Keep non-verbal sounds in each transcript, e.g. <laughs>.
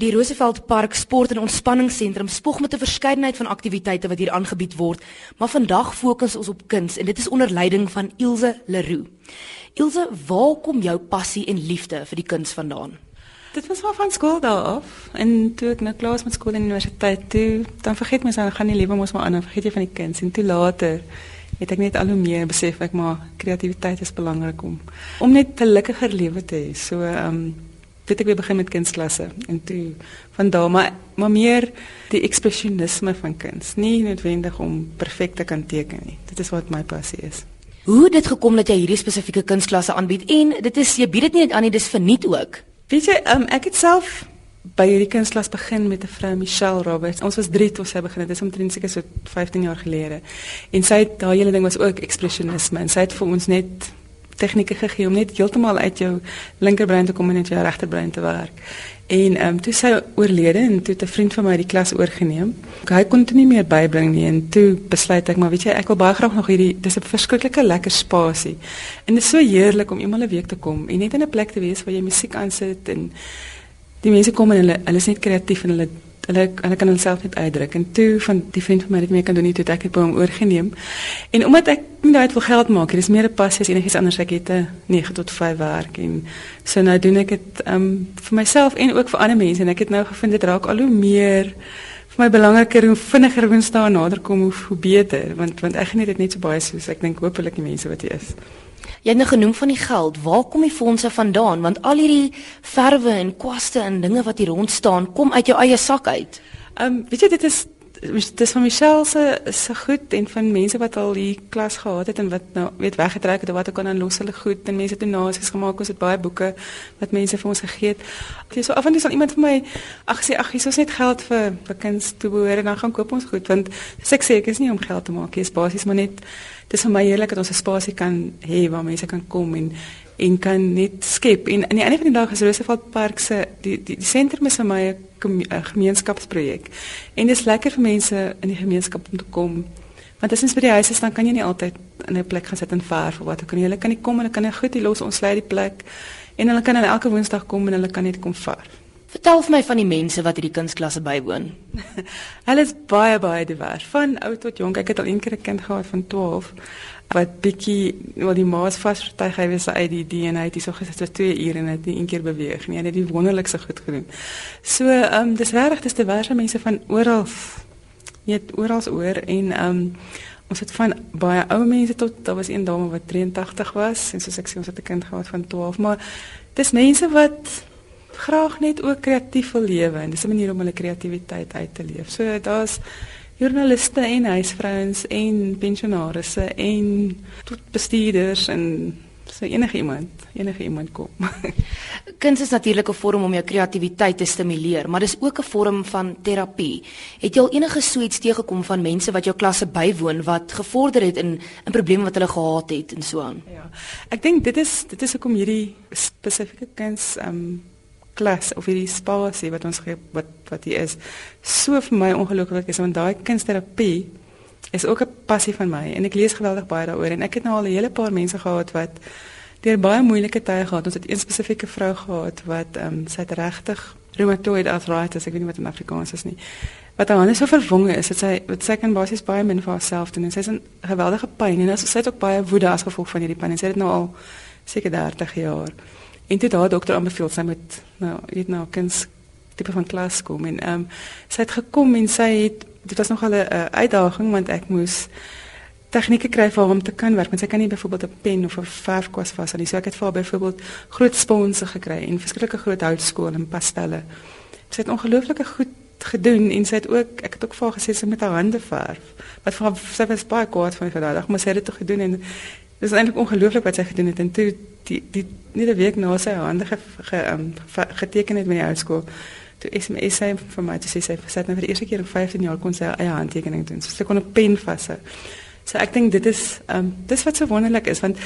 Die Roosevelt Park Sport en Ontspanningsentrum spog met 'n verskeidenheid van aktiwiteite wat hier aangebied word, maar vandag fokus ons op kuns en dit is onder leiding van Ilse Leroux. Ilse, waar kom jou passie en liefde vir die kuns vandaan? Dit was al van skool daar af en toe ek nou klaar was met skool en universiteit toe, dan vergeet mens dan gaan die lewe mos maar aan, dan vergeet jy van die kuns en toe later het ek net al hoe meer besef ek maar kreatiwiteit is belangrik om om net 'n gelukkiger lewe te hê. So ehm um, weet ek weer begin met kunsklasse en toe van daar maar maar meer die ekspresionisme van kuns, nie noodwendig om perfek te kan teken nie. Dit is wat my passie is. Hoe het dit gekom dat jy hierdie spesifieke kunsklasse aanbied en dit is jy bied dit nie net aan nie, dis verniet ook. Weet jy, um, ek het self by hierdie kunsklas begin met 'n vrou Michelle Roberts. Ons was 3 toe sy begin het. Dit is omtrent seker so 15 jaar gelede. En sy het daai hele ding was ook ekspresionisme en sy het vir ons net tegnieke gegee om net heeltemal uit jou linkerbrein te kom en net jou regterbrein te werk. En ehm um, toe sy oorlede en toe 'n vriend van my die klas oorgeneem. Hy kon dit nie meer bybring nie en toe besluit ek maar weet jy ek wil baie graag nog hierdie dis 'n verskriklike lekker spasie. En dit is so heerlik om eenmal 'n week te kom en net in 'n plek te wees waar jy musiek aansit en die mense kom en hulle hulle is net kreatief en hulle hulle hulle kan hulself net uitdruk. En toe van die vriend van my het meer kan doen nie toe ek het by hom oorgeneem. En omdat ek nie daai wil geld maak dis meer 'n passie as enigiets anders. Ek het 'n 9 tot 5 werk en so nou doen ek dit um, vir myself en ook vir ander mense. En ek het nou gevind dit raak al hoe meer vir my belangriker hoe vinniger wens staan nader kom hoe, hoe beter. Want want ek geniet dit net so baie soos ek dink hopelik die mense wat hier is Jy het nou genoem van die geld. Waar kom die fondse vandaan? Want al hierdie verwe en kwaste en dinge wat hier rond staan, kom uit jou eie sak uit. Ehm um, weet jy dit is dit is van Michelle se se goed en van mense wat al hier klas gehad het en wat nou weet weggetrek het of wat ook al dan los hulle goed en mense donasies gemaak ons het baie boeke wat mense vir ons gegee het. Ek sê so af en toe sal iemand vir my ag sê ag hier is net geld vir vir kinders te behoort en dan gaan koop ons goed want ek sê ek is nie om geld te maak, dis basies maar net dis vir my heerlik dat ons 'n spasie kan hê waar mense kan kom en en kan net skep. En aan die einde van die dag is Roosevelt Park se die die, die sentrum is vir my 'n gemeenskapsprojek. En dit is lekker vir mense in die gemeenskap om te kom. Want as ons by die huis is, dan kan jy nie altyd in 'n plek gaan sit en verf of wat ook al. Hulle kan nie kom en hulle kan net goed hier los ons lei die plek. En hulle kan dan elke woensdag kom en hulle kan net kom verf. Vertel vir my van die mense wat hierdie kunstklasse bywoon. <laughs> hulle is baie baie divers, van oud tot jonk. Ek het al een keer 'n kind gehad van 12 wat bietjie wel die maas vasvertuig hy was uit die DNA het hyso gesit vir 2 ure en het nie een keer beweeg nie. Hy het dit wonderlikste goed gedoen. So, ehm um, dis regtig dis diverse mense van oral net oral oor en ehm um, ons het van baie ou mense tot daar was een dame wat 83 was en soos ek sê ons het 'n kind gehad van 12, maar dis mense wat graag net ook kreatief wil lewe en dis 'n manier om hulle kreatiwiteit uit te leef. So daar's joernaliste en huisvrouens en pensionarisse en tot bestuurders en so enige iemand, enige iemand kom. <laughs> Kuns is natuurlik 'n vorm om jou kreatiwiteit te stimuleer, maar dis ook 'n vorm van terapie. Het jy al enige suits teëgekom van mense wat jou klasse bywoon wat gevorder het in in probleme wat hulle gehad het en so aan? Ja. Ek dink dit is dit is hoekom hierdie spesifieke kuns ehm um, klas of hierdie spasie wat ons wat wat hier is. So vir my ongelooflik is want daai kunsterapie is ook 'n passie van my en ek lees geweldig baie daaroor en ek het nou al 'n hele paar mense gehad wat deur baie moeilike tye gehad. Ons het een spesifieke vrou gehad wat ehm um, sy het regtig rheumatoid arthritis ek weet nie wat in Afrikaans is nie wat haar hande so verwonge is dat sy wat sy kan basies baie min vir haarself doen en sy het 'n geweldige pyn en sy het ook baie woede as gevolg van hierdie pyn en sy het nou al seker 30 jaar En dit daar dokter aanbeveel sy moet nou weet nou kens tipe van klas kom en ehm um, sy het gekom en sy het dit was nog al 'n uh, uitdaging want ek moes tegnieke kry vir hom te kan werk want sy kan nie byvoorbeeld 'n pen of 'n verfkwas vas aan nie. So ek het vir haar byvoorbeeld groot sponse gekry en verskillike groot houtskool en pastelle sy het ongelooflike goed gedoen en sy het ook ek het ook vir haar gesê sy moet haar hande verf wat vir haar sy was baie kwaad van die dag maar sy het dit gedoen en dit is eintlik ongelooflik wat sy gedoen het. En toe die die nie 'n week na sy hande ge, ge, um, geteken het met die hoërskool toe SMS sy vir my toe sê sy sit nou vir die eerste keer in 15 jaar kon sy eie handtekening doen. So sy kon 'n pen vashou. So ek dink dit is um, dis wat so wonderlik is want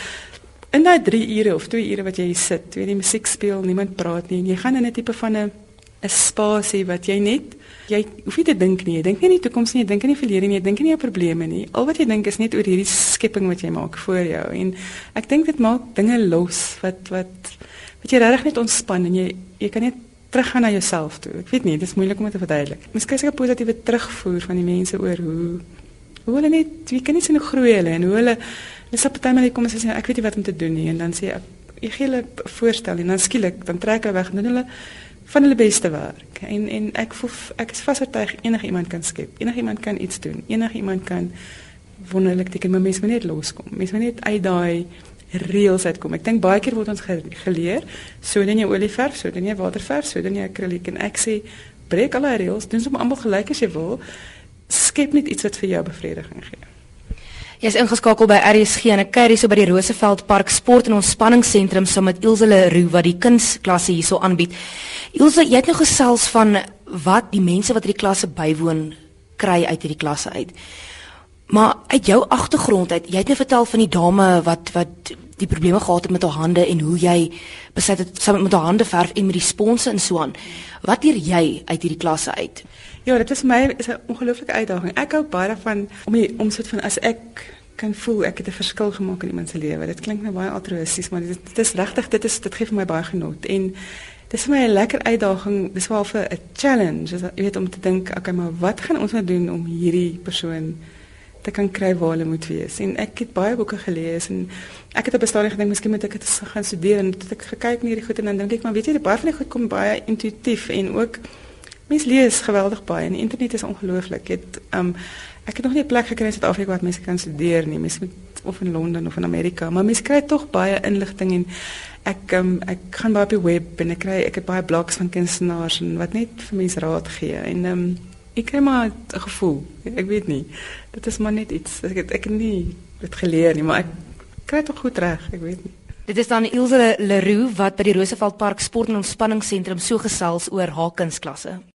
in daai 3 ure of 2 ure wat jy sit weet die musiek speel niemand praat nie en jy gaan in 'n tipe van 'n 'n spasie wat jy net jy hoef nie te dink nie. Jy dink nie aan die toekoms nie, jy dink aan die verlede nie, jy dink nie aan probleme nie. Al wat jy dink is net oor hierdie skepping wat jy maak voor jou. En ek dink dit maak dinge los wat wat wat jy regtig net ontspan en jy jy kan net teruggaan na jouself toe. Ek weet nie, dit is moeilik om dit te verduidelik. Kry seker positiewe terugvoer van die mense oor hoe hoe hulle net wie kan nie sien hoe groei hulle en hoe hulle hulle sê partymal kom en sê ek weet nie wat om te doen nie en dan sê ek jy gee hulle voorstel en dan skielik dan trek hulle weg en hulle van hulle beste werk. En en ek voel ek is vasoortuig enige iemand kan skep. Enige iemand kan iets doen. Enige iemand kan wonderlik teken, maar mense moet net loskom. Mense moet net uit daai reëls uitkom. Ek dink baie keer word ons geleer, so dan jy olieverf, so dan jy waterverf, so dan jy akriliek en ek sê breek al die reëls, doen sommer almal gelyk as jy wil. Skep net iets wat vir jou bevrediging gee. Jy is ingeskakel by RSG en ek kuier hier so by die Roosevelt Park Sport en Ontspanningsentrum saam met Ilse Leroux wat die kunsklasse hierso aanbied. Ilse, jy het nou gesels van wat die mense wat hierdie klasse bywoon kry uit hierdie klasse uit. Maar uit jou agtergrond uit, jy het net vertel van die dame wat wat die probleme gehad het met haar hande en hoe jy besluit het saam met haar hande verf en met die sponse en so aan. Wat leer jy uit hierdie klasse uit? Ja, dit is vir my is 'n ongelooflike uitdaging. Ek hou baie daarvan om die omsit van as ek kan voel ek het 'n verskil gemaak in iemand se lewe. Dit klink nou baie altruïsties, maar dit, dit is regtig dit is dit gee vir my baie genot en dit is vir my 'n lekker uitdaging. Dis wel vir 'n challenge, jy weet om te dink, okay, maar wat gaan ons nou doen om hierdie persoon te kan kry waar hulle moet wees. En ek het baie boeke gelees en ek het op 'n stadium gedink miskien moet ek dit gaan studeer en ek gekyk na hierdie goed en dan dink ek maar weet jy baie van die goed kom baie intuïtief en ook mense lees geweldig baie en die internet is ongelooflik. Het um ek het nog nie 'n plek gekry in Suid-Afrika waar mense kan studeer nie. Mense moet of in Londen of in Amerika, maar mense kry tog baie inligting en ek um, ek gaan baie op die web en ek kry ek het baie blogs van kunstenaars en wat net vir mense raad gee en um ek kry maar 'n gevoel. Ek weet nie. Dit is maar net iets. Ek het ek nie dit geleer nie, maar ek kry dit goed reg. Ek weet nie. Dit is dan Ilse Leroux wat by die Roosevelt Park Sport en Ontspanningsentrum so gesels oor haar kunsklasse.